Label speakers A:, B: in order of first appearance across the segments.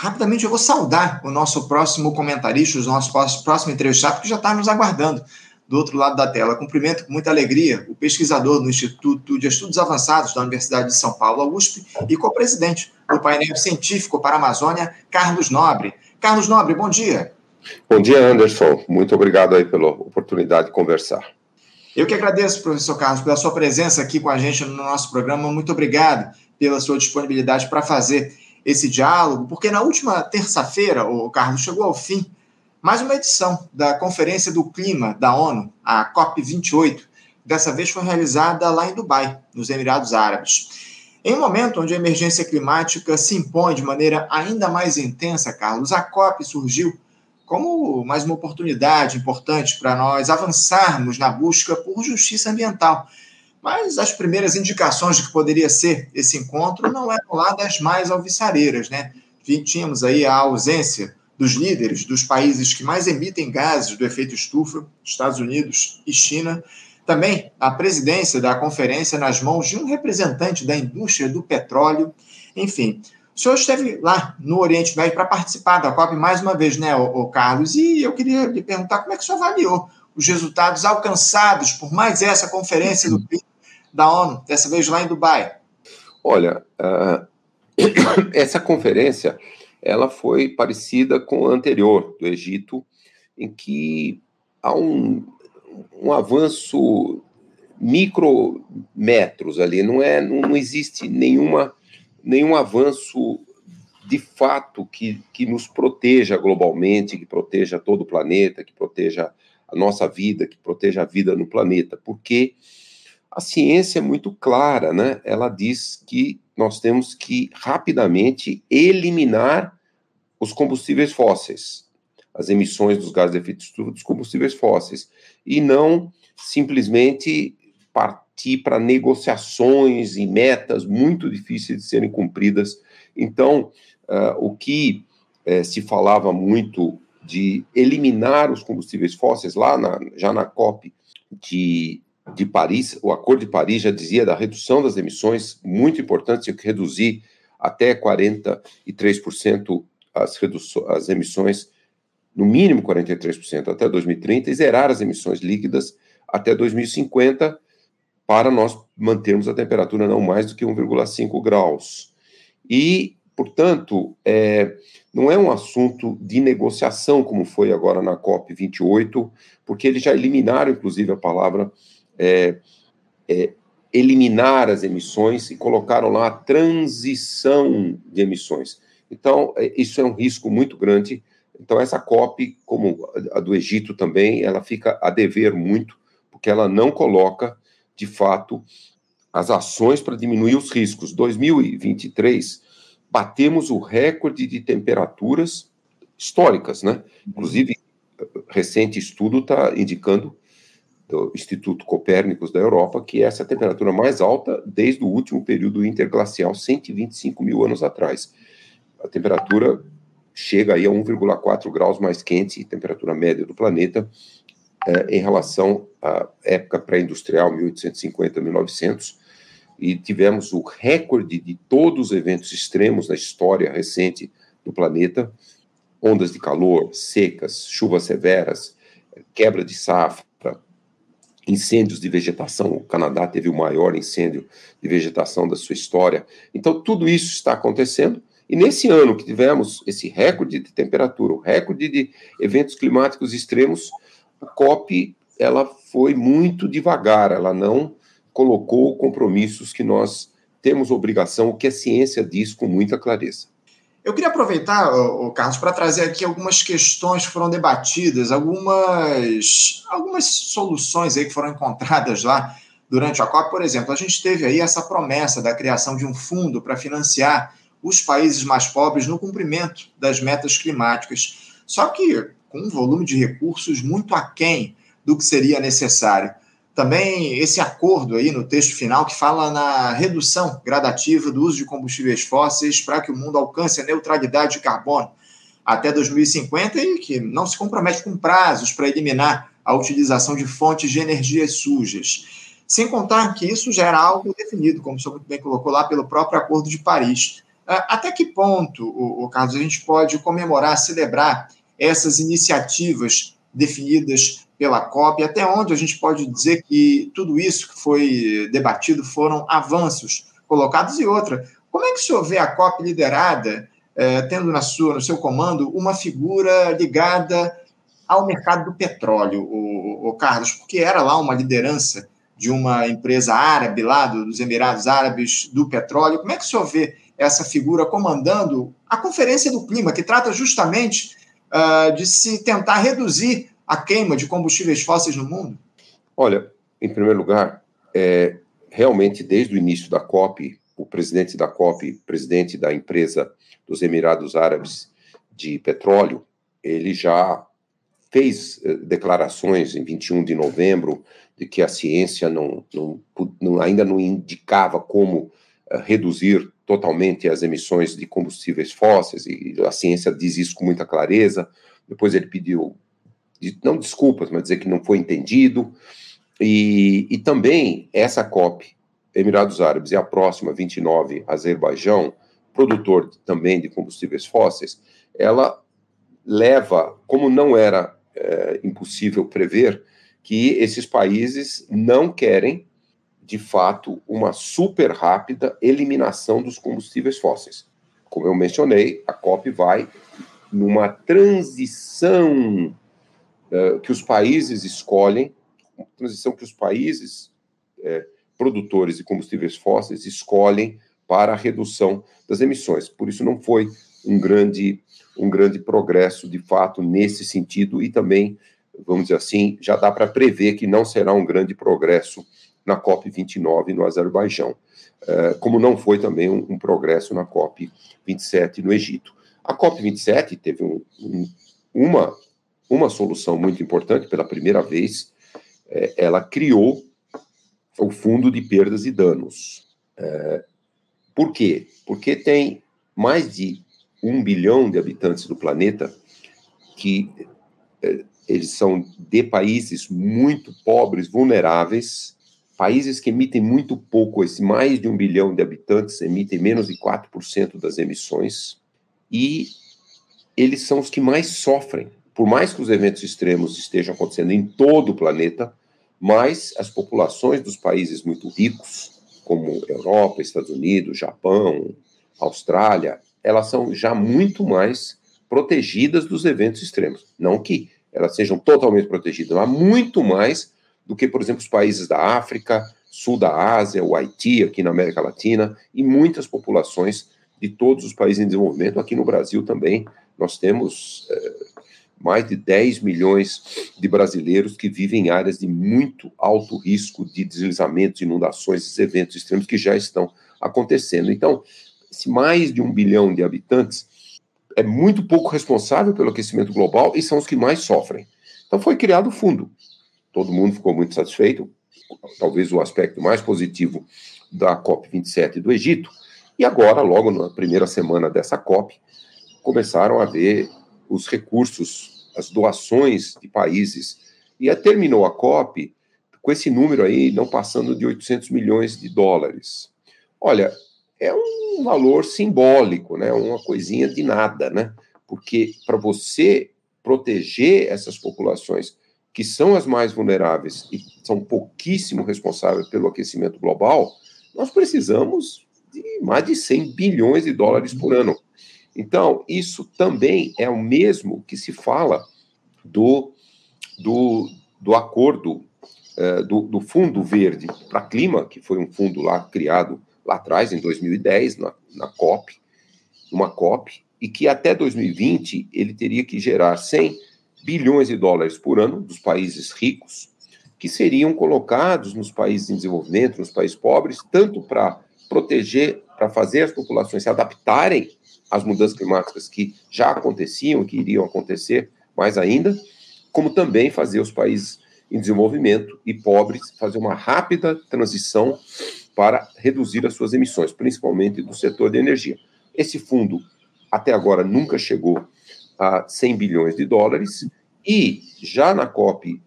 A: Rapidamente eu vou saudar o nosso próximo comentarista, o nosso próximo entrevistado, que já está nos aguardando do outro lado da tela. Cumprimento com muita alegria o pesquisador do Instituto de Estudos Avançados da Universidade de São Paulo, USP, e co-presidente do painel científico para a Amazônia, Carlos Nobre. Carlos Nobre, bom dia.
B: Bom dia, Anderson. Muito obrigado aí pela oportunidade de conversar.
A: Eu que agradeço, professor Carlos, pela sua presença aqui com a gente no nosso programa. Muito obrigado pela sua disponibilidade para fazer esse diálogo, porque na última terça-feira, o Carlos chegou ao fim mais uma edição da Conferência do Clima da ONU, a COP28. Dessa vez foi realizada lá em Dubai, nos Emirados Árabes. Em um momento onde a emergência climática se impõe de maneira ainda mais intensa, Carlos, a COP surgiu como mais uma oportunidade importante para nós avançarmos na busca por justiça ambiental. Mas as primeiras indicações de que poderia ser esse encontro não eram lá das mais alvissareiras, né? Tínhamos aí a ausência dos líderes dos países que mais emitem gases do efeito estufa, Estados Unidos e China. Também a presidência da conferência nas mãos de um representante da indústria do petróleo. Enfim, o senhor esteve lá no Oriente Médio para participar da COP mais uma vez, né, o Carlos? E eu queria lhe perguntar como é que o senhor avaliou os resultados alcançados por mais essa conferência do da ONU, dessa vez lá em Dubai.
B: Olha, uh, essa conferência ela foi parecida com a anterior do Egito, em que há um, um avanço micrometros ali, não é, não, não existe nenhuma nenhum avanço de fato que, que nos proteja globalmente, que proteja todo o planeta, que proteja a nossa vida, que proteja a vida no planeta, porque a ciência é muito clara, né? Ela diz que nós temos que rapidamente eliminar os combustíveis fósseis, as emissões dos gases de efeito estufa dos combustíveis fósseis, e não simplesmente partir para negociações e metas muito difíceis de serem cumpridas. Então, uh, o que uh, se falava muito de eliminar os combustíveis fósseis, lá na, já na COP de, de Paris, o Acordo de Paris já dizia da redução das emissões, muito importante, tinha que reduzir até 43% as, as emissões, no mínimo 43% até 2030, e zerar as emissões líquidas até 2050, para nós mantermos a temperatura não mais do que 1,5 graus. E, portanto, é, não é um assunto de negociação, como foi agora na COP28, porque eles já eliminaram, inclusive, a palavra é, é, eliminar as emissões e colocaram lá a transição de emissões. Então, é, isso é um risco muito grande. Então, essa COP, como a do Egito também, ela fica a dever muito, porque ela não coloca de fato, as ações para diminuir os riscos. 2023, batemos o recorde de temperaturas históricas, né? Inclusive, recente estudo está indicando do Instituto Copérnicos da Europa que essa é a temperatura mais alta desde o último período interglacial, 125 mil anos atrás. A temperatura chega aí a 1,4 graus mais quente, temperatura média do planeta, é, em relação à época pré-industrial, 1850, 1900, e tivemos o recorde de todos os eventos extremos na história recente do planeta, ondas de calor, secas, chuvas severas, quebra de safra, incêndios de vegetação. O Canadá teve o maior incêndio de vegetação da sua história. Então, tudo isso está acontecendo. E nesse ano que tivemos esse recorde de temperatura, o recorde de eventos climáticos extremos, a COP ela foi muito devagar, ela não colocou compromissos que nós temos obrigação, o que a ciência diz com muita clareza.
A: Eu queria aproveitar, Carlos, para trazer aqui algumas questões que foram debatidas, algumas, algumas soluções aí que foram encontradas lá durante a COP. Por exemplo, a gente teve aí essa promessa da criação de um fundo para financiar os países mais pobres no cumprimento das metas climáticas. Só que com um volume de recursos muito aquém do que seria necessário. Também esse acordo aí no texto final que fala na redução gradativa do uso de combustíveis fósseis para que o mundo alcance a neutralidade de carbono até 2050 e que não se compromete com prazos para eliminar a utilização de fontes de energias sujas. Sem contar que isso já era algo definido, como o senhor muito bem colocou lá, pelo próprio Acordo de Paris. Até que ponto, o, Carlos, a gente pode comemorar, celebrar essas iniciativas definidas pela COP? Até onde a gente pode dizer que tudo isso que foi debatido foram avanços colocados? E outra, como é que o senhor vê a COP liderada, eh, tendo na sua, no seu comando uma figura ligada ao mercado do petróleo, o, o, Carlos? Porque era lá uma liderança de uma empresa árabe lá dos Emirados Árabes do petróleo. Como é que o senhor vê essa figura comandando a Conferência do Clima, que trata justamente uh, de se tentar reduzir a queima de combustíveis fósseis no mundo?
B: Olha, em primeiro lugar, é, realmente desde o início da COP, o presidente da COP, presidente da empresa dos Emirados Árabes de petróleo, ele já fez eh, declarações em 21 de novembro de que a ciência não, não, não ainda não indicava como uh, reduzir totalmente as emissões de combustíveis fósseis, e a ciência diz isso com muita clareza. Depois ele pediu, não desculpas, mas dizer que não foi entendido. E, e também essa COP, Emirados Árabes, e a próxima, 29, Azerbaijão, produtor também de combustíveis fósseis, ela leva, como não era é, impossível prever, que esses países não querem, de fato, uma super rápida eliminação dos combustíveis fósseis. Como eu mencionei, a COP vai numa transição uh, que os países escolhem, transição que os países uh, produtores de combustíveis fósseis escolhem para a redução das emissões. Por isso não foi um grande um grande progresso de fato nesse sentido e também vamos dizer assim, já dá para prever que não será um grande progresso na COP29 no Azerbaijão, eh, como não foi também um, um progresso na COP27 no Egito. A COP27 teve um, um, uma, uma solução muito importante, pela primeira vez, é, ela criou o Fundo de Perdas e Danos. É, por quê? Porque tem mais de um bilhão de habitantes do planeta que é, eles são de países muito pobres, vulneráveis, países que emitem muito pouco, esse mais de um bilhão de habitantes emitem menos de 4% das emissões, e eles são os que mais sofrem. Por mais que os eventos extremos estejam acontecendo em todo o planeta, mas as populações dos países muito ricos, como Europa, Estados Unidos, Japão, Austrália, elas são já muito mais protegidas dos eventos extremos. Não que elas sejam totalmente protegidas, mas muito mais do que, por exemplo, os países da África, sul da Ásia, o Haiti, aqui na América Latina, e muitas populações de todos os países em desenvolvimento. Aqui no Brasil também, nós temos é, mais de 10 milhões de brasileiros que vivem em áreas de muito alto risco de deslizamentos, inundações, eventos extremos que já estão acontecendo. Então, esse mais de um bilhão de habitantes é muito pouco responsável pelo aquecimento global e são os que mais sofrem. Então foi criado o fundo. Todo mundo ficou muito satisfeito, talvez o aspecto mais positivo da COP27 do Egito. E agora, logo na primeira semana dessa COP, começaram a ver os recursos, as doações de países. E terminou a COP com esse número aí não passando de 800 milhões de dólares. Olha, é um valor simbólico, né? Uma coisinha de nada, né? Porque para você proteger essas populações que são as mais vulneráveis e são pouquíssimo responsáveis pelo aquecimento global, nós precisamos de mais de 100 bilhões de dólares por ano. Então, isso também é o mesmo que se fala do, do, do acordo uh, do, do Fundo Verde para Clima, que foi um fundo lá criado lá atrás, em 2010, na, na COP, uma COP, e que até 2020 ele teria que gerar 100 bilhões de dólares por ano dos países ricos, que seriam colocados nos países em desenvolvimento, nos países pobres, tanto para proteger, para fazer as populações se adaptarem às mudanças climáticas que já aconteciam, que iriam acontecer mais ainda, como também fazer os países em desenvolvimento e pobres fazer uma rápida transição para reduzir as suas emissões, principalmente do setor de energia. Esse fundo, até agora, nunca chegou a 100 bilhões de dólares, e já na COP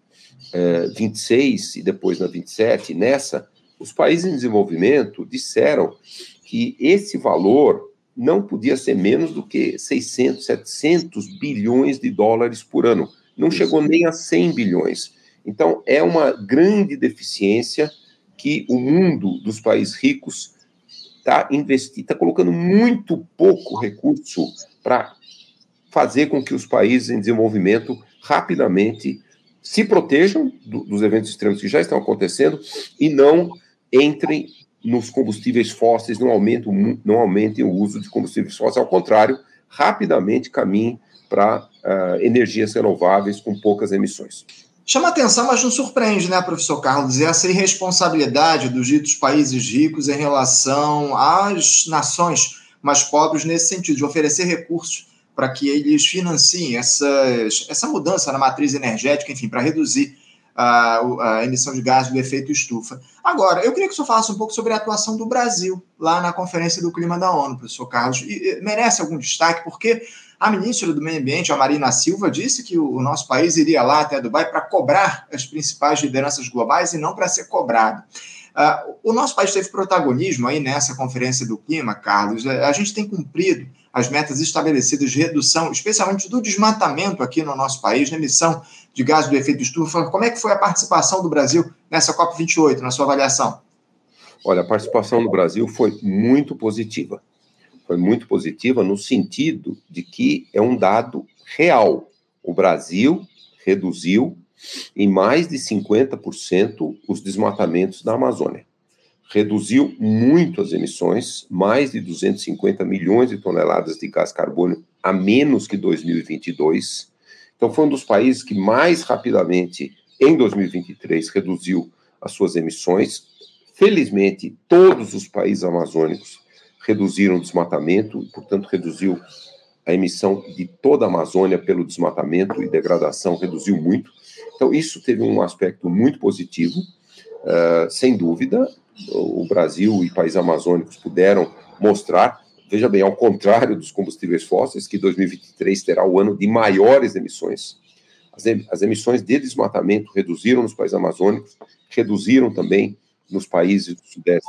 B: eh, 26 e depois na 27, nessa, os países em desenvolvimento disseram que esse valor não podia ser menos do que 600, 700 bilhões de dólares por ano. Não chegou nem a 100 bilhões. Então, é uma grande deficiência que o mundo dos países ricos está investindo, está colocando muito pouco recurso para fazer com que os países em desenvolvimento rapidamente se protejam do, dos eventos extremos que já estão acontecendo e não entrem nos combustíveis fósseis, não aumentem, não aumentem o uso de combustíveis fósseis, ao contrário, rapidamente caminhem para uh, energias renováveis com poucas emissões.
A: Chama atenção, mas não surpreende, né, professor Carlos, essa irresponsabilidade dos ditos países ricos em relação às nações mais pobres nesse sentido, de oferecer recursos para que eles financiem essas, essa mudança na matriz energética, enfim, para reduzir a, a, emissão de gases do efeito estufa. Agora, eu queria que o senhor falasse um pouco sobre a atuação do Brasil lá na Conferência do Clima da ONU, professor Carlos. E, merece algum destaque, porque a ministra do Meio Ambiente, a Marina Silva, disse que o, o nosso país iria lá até Dubai para cobrar as principais lideranças globais e não para ser cobrado. Uh, o nosso país teve protagonismo aí nessa conferência do clima, Carlos. A gente tem cumprido as metas estabelecidas de redução, especialmente do desmatamento aqui no nosso país, na emissão de gases do efeito estufa. Como é que foi a participação do Brasil nessa COP28, na sua avaliação?
B: Olha, a participação do Brasil foi muito positiva. Foi muito positiva no sentido de que é um dado real. O Brasil reduziu em mais de 50% os desmatamentos da Amazônia reduziu muito as emissões, mais de 250 milhões de toneladas de gás carbônico a menos que 2022. Então, foi um dos países que mais rapidamente, em 2023, reduziu as suas emissões. Felizmente, todos os países amazônicos reduziram o desmatamento, e, portanto, reduziu a emissão de toda a Amazônia pelo desmatamento e degradação, reduziu muito. Então, isso teve um aspecto muito positivo, uh, sem dúvida, o Brasil e países amazônicos puderam mostrar, veja bem, ao contrário dos combustíveis fósseis, que 2023 terá o ano de maiores emissões. As, emissões de desmatamento reduziram nos países amazônicos, reduziram também nos países do Sudeste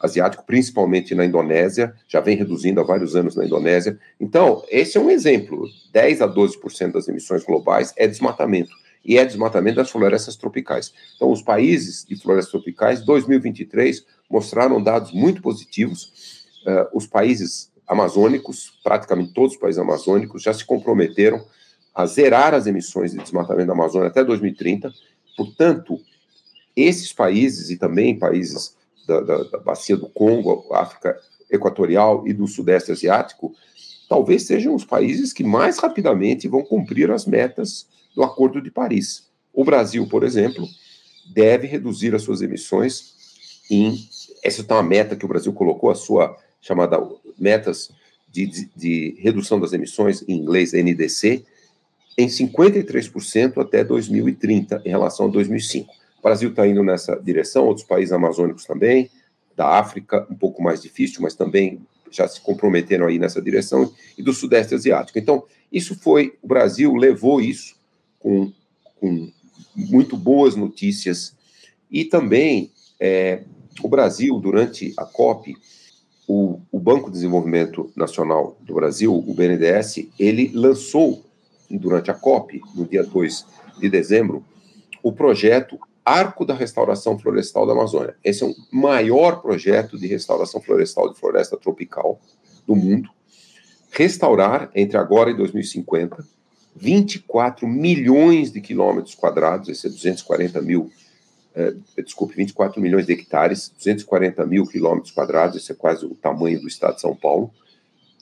B: Asiático, principalmente na Indonésia, já vem reduzindo há vários anos na Indonésia. Então, esse é um exemplo: 10 a 12% das emissões globais é desmatamento e é desmatamento das florestas tropicais. Então, os países de florestas tropicais, 2023, mostraram dados muito positivos. Uh, os países amazônicos, praticamente todos os países amazônicos, já se comprometeram a zerar as emissões de desmatamento da Amazônia até 2030. Portanto, esses países e também países da, da, da bacia do Congo, África Equatorial e do Sudeste Asiático, talvez sejam os países que mais rapidamente vão cumprir as metas do Acordo de Paris. O Brasil, por exemplo, deve reduzir as suas emissões em. Essa está uma meta que o Brasil colocou, a sua chamada metas de, de, de redução das emissões, em inglês NDC, em 53% até 2030, em relação a 2005. O Brasil está indo nessa direção, outros países amazônicos também, da África, um pouco mais difícil, mas também já se comprometeram aí nessa direção, e do Sudeste Asiático. Então, isso foi, o Brasil levou isso com, com muito boas notícias. E também é, o Brasil, durante a COP, o, o, Banco de Desenvolvimento Nacional do Brasil, o BNDES, ele lançou, durante a COP, no dia 2 de dezembro, o projeto Arco da Restauração Florestal da Amazônia. Esse é o maior projeto de restauração florestal de floresta tropical do mundo. Restaurar, entre agora e 2050, 24 milhões de quilômetros quadrados, esse é 240 mil, é, desculpe, 24 milhões de hectares, 240 mil quilômetros quadrados, esse é quase o tamanho do estado de São Paulo,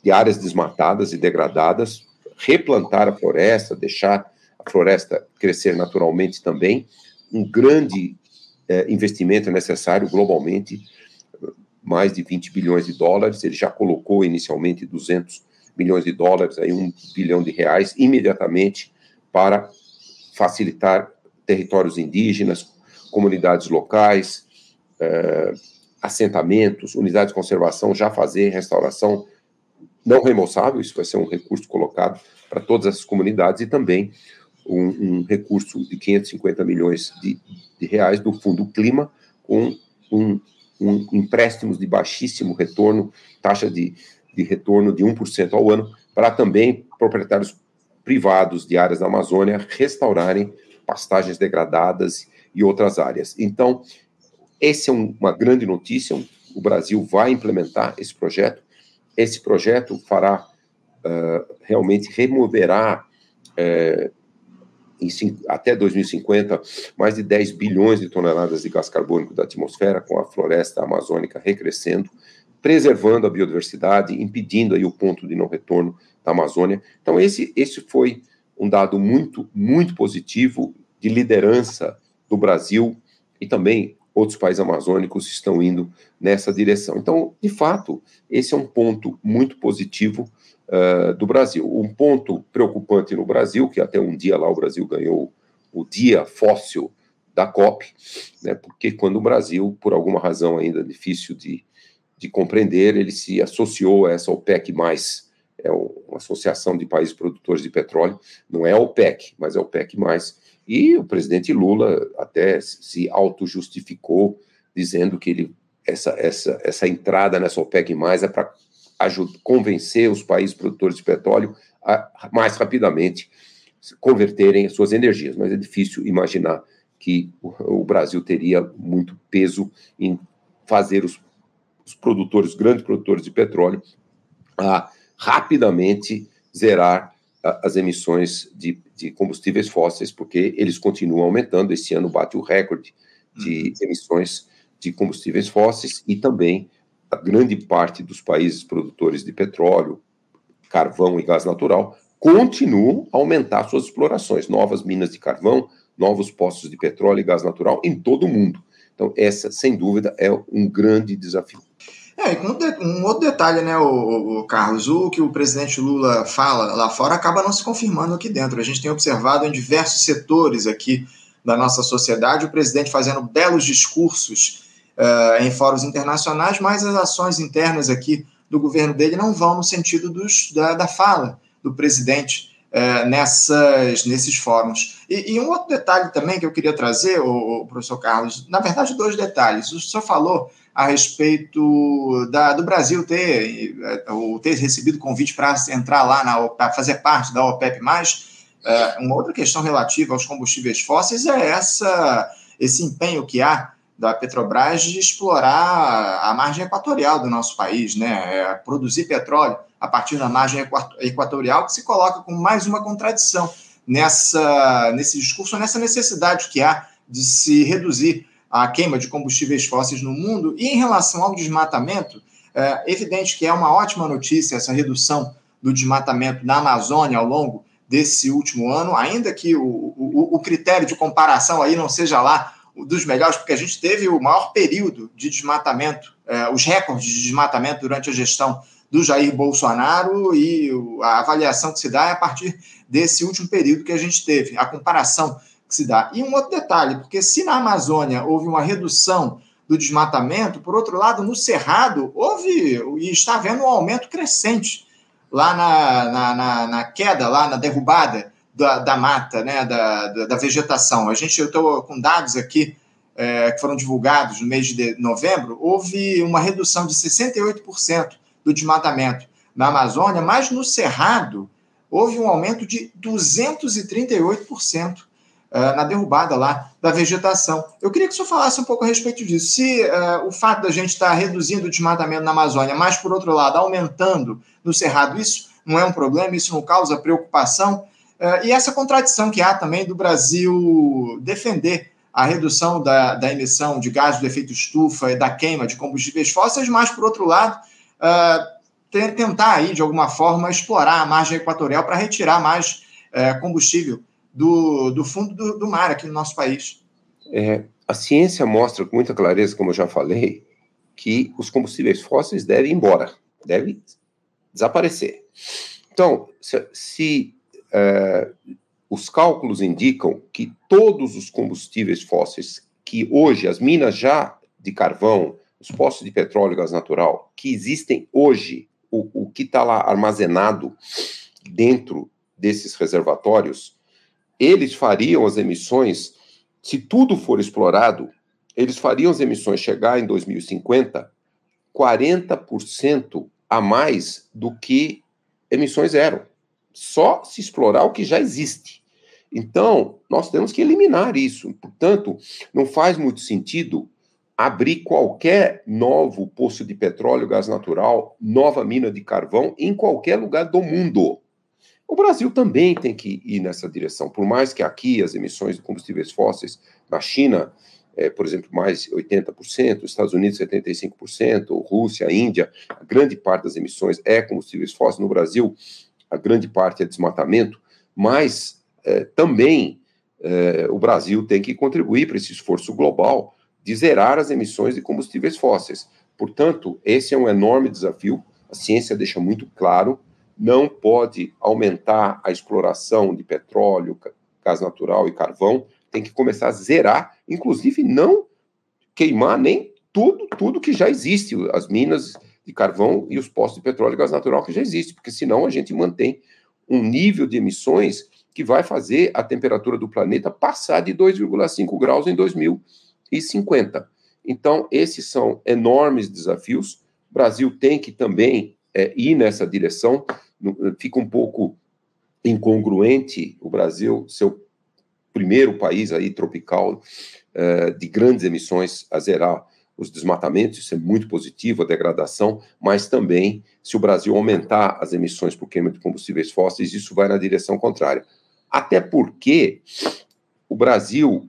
B: de áreas desmatadas e degradadas, replantar a floresta, deixar a floresta crescer naturalmente também, um grande é, investimento é necessário globalmente, mais de 20 bilhões de dólares, ele já colocou inicialmente 200 milhões de dólares, aí um bilhão de reais, imediatamente para facilitar territórios indígenas, comunidades locais, eh, assentamentos, unidades de conservação, já fazer restauração não reembolsável, isso vai ser um recurso colocado para todas essas comunidades e também um, um recurso de 550 milhões de, de, reais do Fundo Clima, com um, um empréstimos de baixíssimo retorno, taxa de de retorno de 1% ao ano, para também proprietários privados de áreas da Amazônia restaurarem pastagens degradadas e outras áreas. Então, essa é um, uma grande notícia. O Brasil vai implementar esse projeto. Esse projeto fará uh, realmente removerá uh, em, até 2050 mais de 10 bilhões de toneladas de gás carbônico da atmosfera, com a floresta amazônica recrescendo, preservando a biodiversidade, impedindo aí o ponto de não retorno da Amazônia. Então esse esse foi um dado muito muito positivo de liderança do Brasil e também outros países amazônicos estão indo nessa direção. Então, de fato, esse é um ponto muito positivo uh, do Brasil. Um ponto preocupante no Brasil, que até um dia lá o Brasil ganhou o dia fóssil da COP, né, porque quando o Brasil, por alguma razão ainda difícil de, de compreender, ele se associou a essa OPEC+, é uma associação de países produtores de petróleo, não é a OPEC, mas é a OPEC+, e o presidente Lula até se auto-justificou, dizendo que ele, essa, essa, essa entrada nessa OPEC+, é para convencer os países produtores de petróleo a mais rapidamente converterem as suas energias. Mas é difícil imaginar que o, Brasil teria muito peso em fazer os, os produtores, os grandes produtores de petróleo, a rapidamente zerar a, as emissões de, de, combustíveis fósseis, porque eles continuam aumentando. Esse ano bate o recorde de uhum. emissões de combustíveis fósseis e também a grande parte dos países produtores de petróleo, carvão e gás natural continuam a aumentar suas explorações, novas minas de carvão, novos postos de petróleo e gás natural em todo o mundo. Então, essa, sem dúvida, é um grande desafio.
A: É, um, outro detalhe, né, o, o, Carlos, o que o presidente Lula fala lá fora acaba não se confirmando aqui dentro. A gente tem observado em diversos setores aqui da nossa sociedade o presidente fazendo belos discursos uh, em fóruns internacionais, mas as ações internas aqui do governo dele não vão no sentido dos, da, da fala do presidente uh, nessas, nesses fóruns. E, e, um outro detalhe também que eu queria trazer, o, o, professor Carlos, na verdade, dois detalhes. O senhor falou a respeito da, do Brasil ter, ou ter recebido convite para entrar lá, para fazer parte da OPEP+, uh, uma outra questão relativa aos combustíveis fósseis é essa, esse empenho que há da Petrobras de explorar a margem equatorial do nosso país, né? É produzir petróleo a partir da margem equatorial, que se coloca com mais uma contradição nessa, nesse discurso, nessa necessidade que há de se reduzir a queima de combustíveis fósseis no mundo. E em relação ao desmatamento, é evidente que é uma ótima notícia essa redução do desmatamento na Amazônia ao longo desse último ano, ainda que o, o, o critério de comparação aí não seja lá dos melhores, porque a gente teve o maior período de desmatamento, é, os recordes de desmatamento durante a gestão do Jair Bolsonaro e a avaliação que se dá é a partir desse último período que a gente teve, a comparação que se dá. E um outro detalhe, porque se na Amazônia houve uma redução do desmatamento, por outro lado, no Cerrado houve e está havendo um aumento crescente lá na, na, na, na queda, lá na derrubada da, da mata, né, da, da, da, vegetação. A gente, eu estou com dados aqui é, que foram divulgados no mês de novembro, houve uma redução de 68% do desmatamento na Amazônia, mas no Cerrado houve um aumento de 238% é, na derrubada lá da vegetação. Eu queria que o senhor falasse um pouco a respeito disso. Se uh, o fato da gente estar tá reduzindo o desmatamento na Amazônia, mas, por outro lado, aumentando no Cerrado, isso não é um problema, isso não causa preocupação? Uh, e essa contradição que há também do Brasil defender a redução da, da emissão de gases do efeito estufa e da queima de combustíveis fósseis, mas, por outro lado, uh, tentar aí, de alguma forma, explorar a margem equatorial para retirar mais uh, combustível do, do fundo do, do, mar aqui no nosso país.
B: É, a ciência mostra com muita clareza, como eu já falei, que os combustíveis fósseis devem ir embora, devem desaparecer. Então, se, se é, os cálculos indicam que todos os combustíveis fósseis que hoje as minas já de carvão, os postos de petróleo e gás natural que existem hoje, o, o que está lá armazenado dentro desses reservatórios, eles fariam as emissões, se tudo for explorado, eles fariam as emissões chegar em 2050 40% a mais do que emissões zero. Só se explorar o que já existe. Então, nós temos que eliminar isso. Portanto, não faz muito sentido abrir qualquer novo poço de petróleo, gás natural, nova mina de carvão em qualquer lugar do mundo. O Brasil também tem que ir nessa direção, por mais que aqui as emissões de combustíveis fósseis, na China, é, por exemplo, mais 80%, Estados Unidos 75%, Rússia, Índia, grande parte das emissões é combustíveis fósseis. No Brasil, a grande parte é desmatamento, mas é, também é, o Brasil tem que contribuir para esse esforço global de zerar as emissões de combustíveis fósseis. Portanto, esse é um enorme desafio. A ciência deixa muito claro: não pode aumentar a exploração de petróleo, gás natural e carvão. Tem que começar a zerar, inclusive não queimar nem tudo, tudo que já existe, as minas de carvão e os postos de petróleo e gás natural que já existem, porque senão a gente mantém um nível de emissões que vai fazer a temperatura do planeta passar de 2,5 graus em 2050. Então, esses são enormes desafios. O Brasil tem que também é, ir nessa direção. Fica um pouco incongruente o Brasil ser o primeiro país aí tropical é, de grandes emissões a zerar os desmatamentos, isso é muito positivo, a degradação, mas também, se o Brasil aumentar as emissões por queima de combustíveis fósseis, isso vai na direção contrária. Até porque o Brasil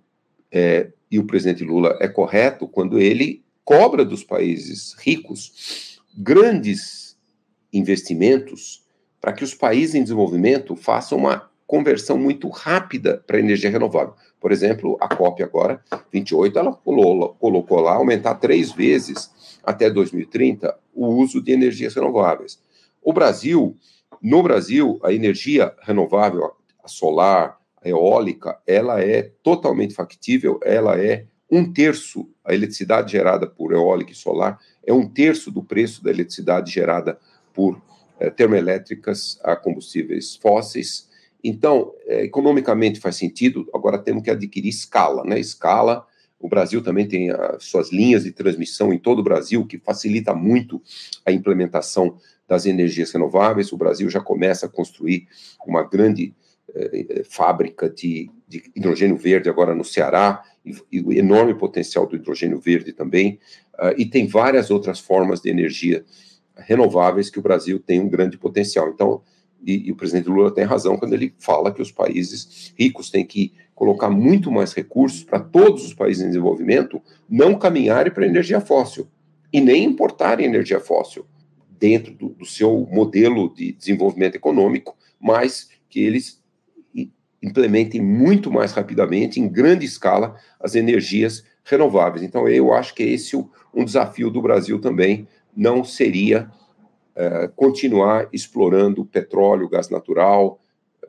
B: é, e o presidente Lula é correto quando ele cobra dos países ricos grandes investimentos para que os países em desenvolvimento façam uma conversão muito rápida para energia renovável. Por exemplo, a COP agora, 28, ela colocou, lá aumentar três vezes até 2030 o uso de energias renováveis. O Brasil, no Brasil, a energia renovável, a solar, a eólica, ela é totalmente factível, ela é um terço, a eletricidade gerada por eólica e solar é um terço do preço da eletricidade gerada por é, termoelétricas a combustíveis fósseis. Então, é, economicamente faz sentido, agora temos que adquirir escala, né? Escala. O Brasil também tem as suas linhas de transmissão em todo o Brasil, que facilita muito a implementação das energias renováveis. O Brasil já começa a construir uma grande é, fábrica de, de, hidrogênio verde agora no Ceará, e, e, o enorme potencial do hidrogênio verde também, uh, e tem várias outras formas de energia renováveis que o Brasil tem um grande potencial. Então, e, e, o presidente Lula tem razão quando ele fala que os países ricos têm que colocar muito mais recursos para todos os países em desenvolvimento não caminharem para energia fóssil e nem importarem energia fóssil dentro do, do seu modelo de desenvolvimento econômico, mas que eles implementem muito mais rapidamente, em grande escala, as energias renováveis. Então, eu acho que esse um desafio do Brasil também não seria é, continuar explorando petróleo, gás natural,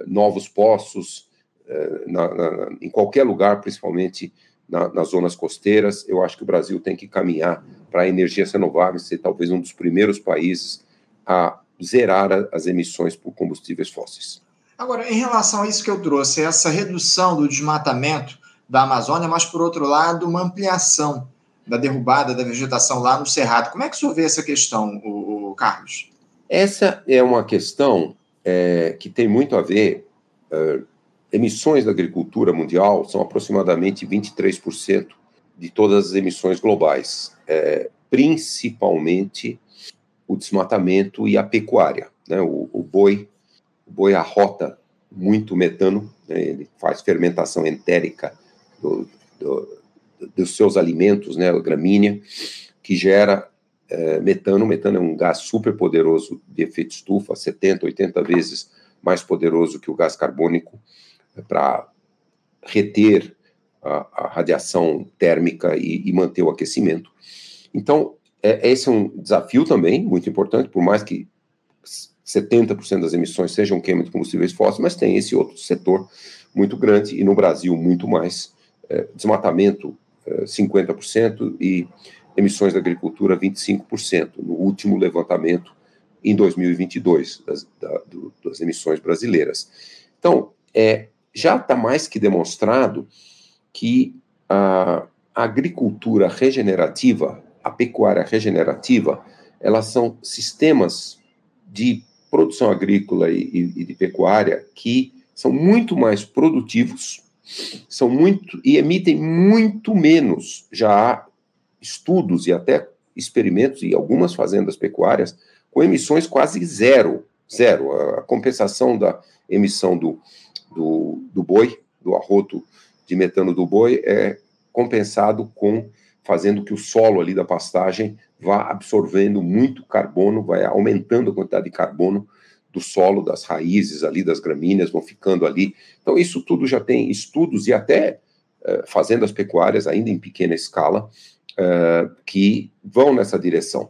B: novos poços, é, na, na, em qualquer lugar, principalmente na, nas zonas costeiras. Eu acho que o Brasil tem que caminhar para energias renováveis, ser talvez um dos primeiros países a zerar as emissões por combustíveis fósseis.
A: Agora, em relação a isso que eu trouxe, essa redução do desmatamento da Amazônia, mas, por outro lado, uma ampliação da derrubada da vegetação lá no Cerrado. Como é que o senhor vê essa questão, o, o Carlos?
B: Essa é uma questão é, que tem muito a ver. É, emissões da agricultura mundial são aproximadamente 23% de todas as emissões globais, é, principalmente o desmatamento e a pecuária. Né? O, o boi o boi arrota muito metano, né? ele faz fermentação entérica do, do, dos seus alimentos, né, a gramínea, que gera é, metano. Metano é um gás super poderoso de efeito estufa, 70, 80 vezes mais poderoso que o gás carbônico, é, para reter a, a, radiação térmica e, e, manter o aquecimento. Então, é, esse é um desafio também muito importante, por mais que 70% das emissões sejam queima de combustíveis fósseis, mas tem esse outro setor muito grande, e no Brasil muito mais, é, desmatamento 50% e emissões da agricultura 25%, no último levantamento em 2022 das, da, do, das emissões brasileiras. Então, é, já está mais que demonstrado que a, a agricultura regenerativa, a pecuária regenerativa, elas são sistemas de produção agrícola e, e de pecuária que são muito mais produtivos, são muito e emitem muito menos. Já há estudos e até experimentos em algumas fazendas pecuárias com emissões quase zero, zero. A compensação da emissão do, do, do boi, do arroto de metano do boi, é compensado com fazendo que o solo ali da pastagem vá absorvendo muito carbono, vai aumentando a quantidade de carbono do solo, das raízes ali, das gramíneas, vão ficando ali. Então, isso tudo já tem estudos e até uh, fazendas pecuárias, ainda em pequena escala, uh, que vão nessa direção.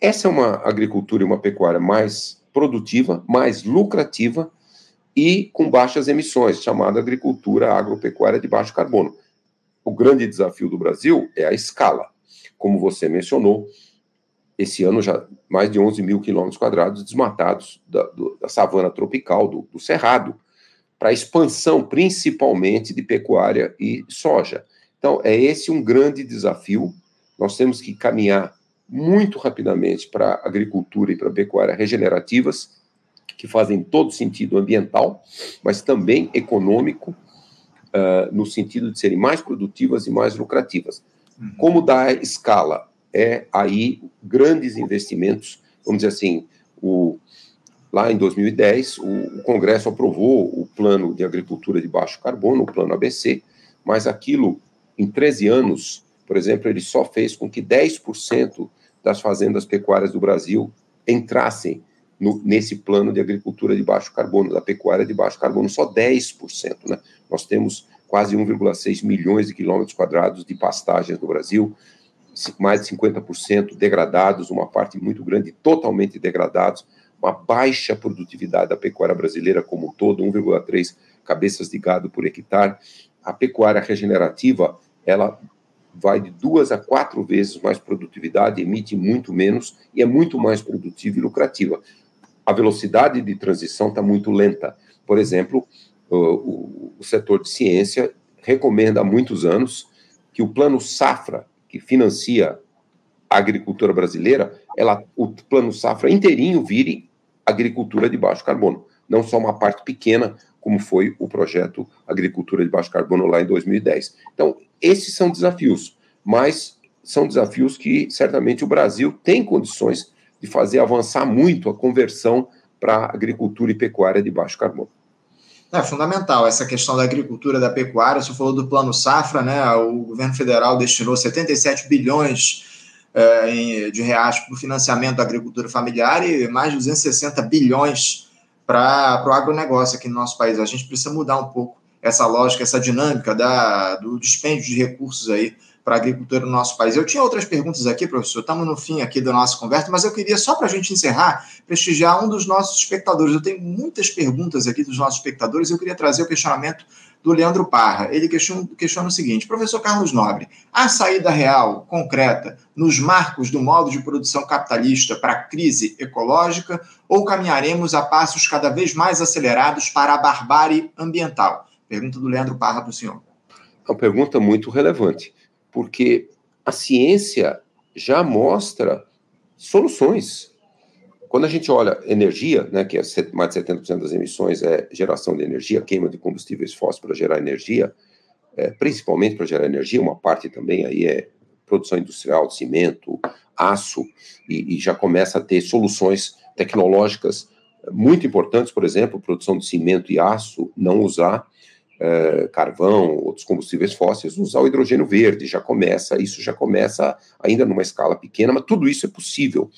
B: Essa é uma agricultura e uma pecuária mais produtiva, mais lucrativa e com baixas emissões, chamada agricultura agropecuária de baixo carbono. O grande desafio do Brasil é a escala. Como você mencionou, esse ano já mais de 11 mil quilômetros quadrados desmatados da, do, da savana tropical, do, do cerrado, para expansão principalmente de pecuária e soja. Então, é esse um grande desafio. Nós temos que caminhar muito rapidamente para a agricultura e para a pecuária regenerativas, que fazem todo sentido ambiental, mas também econômico, uh, no sentido de serem mais produtivas e mais lucrativas. Uhum. Como dar escala? É aí grandes investimentos, vamos dizer assim, o, lá em 2010, o, o Congresso aprovou o plano de agricultura de baixo carbono, o plano ABC, mas aquilo, em 13 anos, por exemplo, ele só fez com que 10% das fazendas pecuárias do Brasil entrassem no, nesse plano de agricultura de baixo carbono, da pecuária de baixo carbono, só 10%. Né? Nós temos quase 1,6 milhões de quilômetros quadrados de pastagens no Brasil, mais de 50% degradados, uma parte muito grande totalmente degradados, uma baixa produtividade da pecuária brasileira como um todo, 1,3 cabeças de gado por hectare. A pecuária regenerativa, ela vai de duas a quatro vezes mais produtividade, emite muito menos e é muito mais produtiva e lucrativa. A velocidade de transição está muito lenta. Por exemplo, o, o setor de ciência recomenda há muitos anos que o plano safra que financia a agricultura brasileira, ela, o plano safra inteirinho vire agricultura de baixo carbono, não só uma parte pequena, como foi o projeto Agricultura de Baixo Carbono lá em 2010. Então, esses são desafios, mas são desafios que certamente o Brasil tem condições de fazer avançar muito a conversão para agricultura e pecuária de baixo carbono.
A: É fundamental essa questão da agricultura, da pecuária. Você falou do Plano Safra, né? O governo federal destinou 77 bilhões é, de reais para o financiamento da agricultura familiar e mais de 260 bilhões para o agronegócio aqui no nosso país. A gente precisa mudar um pouco essa lógica, essa dinâmica da, do dispêndio de recursos aí para a agricultura no nosso país. Eu tinha outras perguntas aqui, professor, estamos no fim aqui da nossa conversa, mas eu queria, só para a gente encerrar, prestigiar um dos nossos espectadores. Eu tenho muitas perguntas aqui dos nossos espectadores, eu queria trazer o questionamento do Leandro Parra. Ele questiona, questiona o seguinte: professor Carlos Nobre, a saída real, concreta, nos marcos do modo de produção capitalista para a crise ecológica, ou caminharemos a passos cada vez mais acelerados para a barbárie ambiental? Pergunta do Leandro Parra para o senhor.
B: Uma pergunta muito relevante porque a ciência já mostra soluções. Quando a gente olha energia, né, que é mais de 70% das emissões é geração de energia, queima de combustíveis fósseis para gerar energia, é, principalmente para gerar energia, uma parte também aí é produção industrial cimento, aço, e, e já começa a ter soluções tecnológicas muito importantes, por exemplo, produção de cimento e aço, não usar é, carvão, outros combustíveis fósseis, usar o hidrogênio verde. Já começa, isso já começa ainda numa escala pequena, mas tudo isso é possível.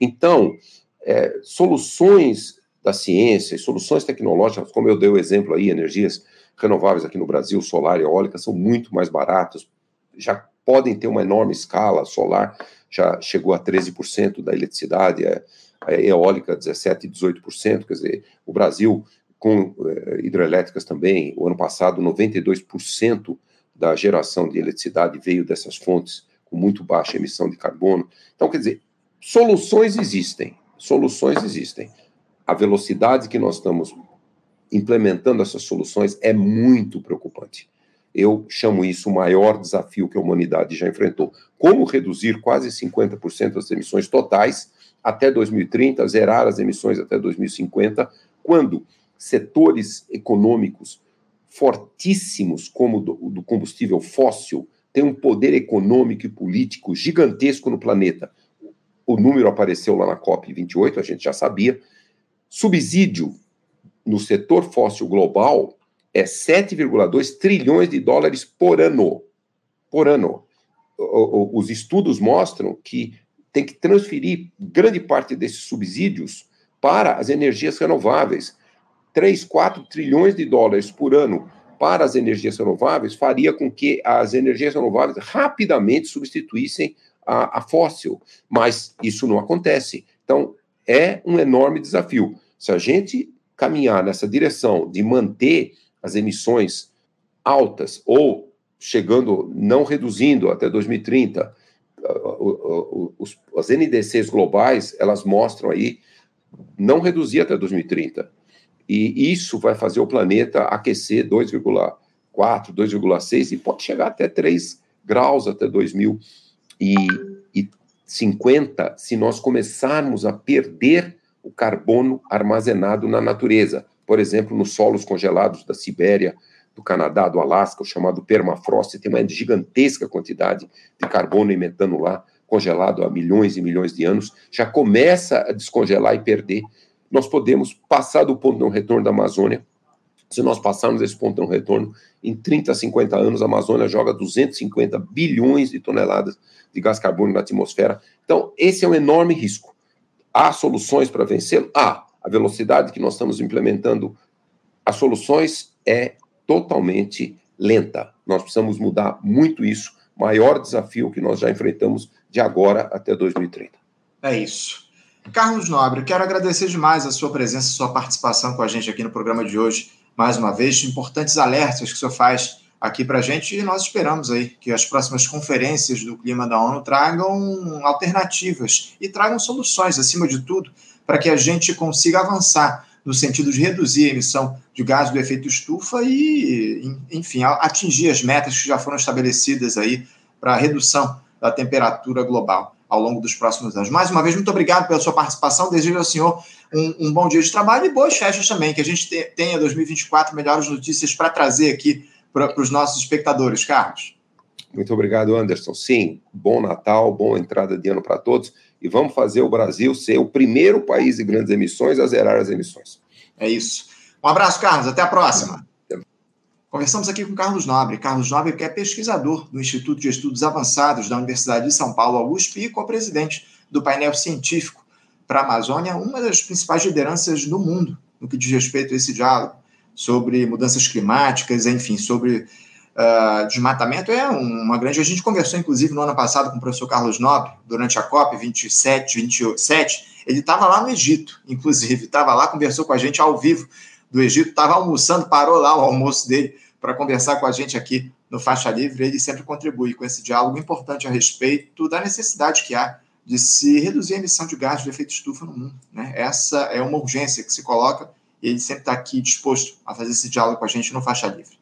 B: Então, é, soluções da ciência, soluções tecnológicas, como eu dei o exemplo aí, energias renováveis aqui no Brasil, solar e eólica, são muito mais baratas, já podem ter uma enorme escala, solar já chegou a 13% da eletricidade, é, a eólica 17%, 18%, quer dizer, o Brasil com eh, hidrelétricas também. O ano passado, 92% da geração de eletricidade veio dessas fontes com muito baixa emissão de carbono. Então, quer dizer, soluções existem, soluções existem. A velocidade que nós estamos implementando essas soluções é muito preocupante. eu chamo isso o maior desafio que a humanidade já enfrentou. Como reduzir quase 50% das emissões totais até 2030, zerar as emissões até 2050, quando setores econômicos fortíssimos, como do, do combustível fóssil, têm um poder econômico e político gigantesco no planeta. O número apareceu lá na COP28, a gente já sabia. Subsídio no setor fóssil global é 7,2 trilhões de dólares por ano. Por ano. Os estudos mostram que tem que transferir grande parte desses subsídios para as energias renováveis. 3, 4 trilhões de dólares por ano para as energias renováveis faria com que as energias renováveis rapidamente substituíssem a, a fóssil, mas isso não acontece. Então, é um enorme desafio. Se a gente caminhar nessa direção de manter as emissões altas ou chegando, não reduzindo até 2030, as NDCs globais, elas mostram aí não reduzir até 2030. E isso vai fazer o planeta aquecer 2,4, 2,6 e pode chegar até 3 graus até 2050 se nós começarmos a perder o carbono armazenado na natureza por exemplo, nos solos congelados da Sibéria, do Canadá, do Alasca, o chamado permafrost, tem uma gigantesca quantidade de carbono e metano lá, congelado há milhões e milhões de anos, já começa a descongelar e perder. Nós podemos passar do ponto de não retorno da Amazônia. Se nós passarmos esse ponto de não retorno, em 30, 50 anos, a Amazônia joga 250 bilhões de toneladas de gás carbônico na atmosfera. Então, esse é um enorme risco. Há soluções para vencê-lo? Há a velocidade que nós estamos implementando as soluções é totalmente lenta. Nós precisamos mudar muito isso. Maior desafio que nós já enfrentamos de agora até 2030.
A: É isso. Carlos Nobre, quero agradecer demais a sua presença, a sua participação com a gente aqui no programa de hoje, mais uma vez, importantes alertas que o senhor faz aqui para a gente e nós esperamos aí que as próximas conferências do clima da ONU tragam alternativas e tragam soluções, acima de tudo, para que a gente consiga avançar no sentido de reduzir a emissão de gás do efeito estufa e, enfim, atingir as metas que já foram estabelecidas aí para a redução da temperatura global ao longo dos próximos anos. Mais uma vez, muito obrigado pela sua participação. Desejo ao senhor um, um bom dia de trabalho e boas festas também, que a gente tenha 2024 melhores notícias para trazer aqui para os nossos espectadores. Carlos.
B: Muito obrigado, Anderson. Sim, bom Natal, boa entrada de ano para todos e vamos fazer o Brasil ser o primeiro país de grandes emissões a zerar as emissões.
A: É isso. Um abraço, Carlos. Até a próxima. Conversamos aqui com Carlos Nobre. Carlos Nobre, que é pesquisador do Instituto de Estudos Avançados da Universidade de São Paulo, Augusto, e co-presidente do painel científico para a Amazônia, uma das principais lideranças do mundo no que diz respeito a esse diálogo sobre mudanças climáticas, enfim, sobre uh, desmatamento é uma grande. A gente conversou, inclusive, no ano passado com o professor Carlos Nobre, durante a COP 27, 27. Ele estava lá no Egito, inclusive, estava lá, conversou com a gente ao vivo do Egito, estava almoçando, parou lá o almoço dele para conversar com a gente aqui no Faixa Livre. Ele sempre contribui com esse diálogo importante a respeito da necessidade que há de se reduzir a emissão de gases de efeito estufa no mundo. Né? Essa é uma urgência que se coloca e ele sempre está aqui disposto a fazer esse diálogo com a gente no Faixa Livre.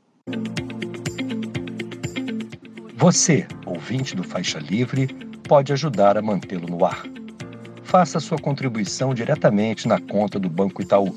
C: Você, ouvinte do Faixa Livre, pode ajudar a mantê-lo no ar. Faça sua contribuição diretamente na conta do Banco Itaú,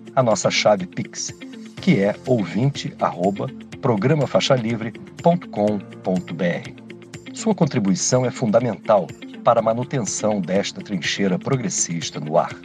C: a nossa chave Pix, que é ouvinte@programafaixalivre.com.br. Sua contribuição é fundamental para a manutenção desta trincheira progressista no ar.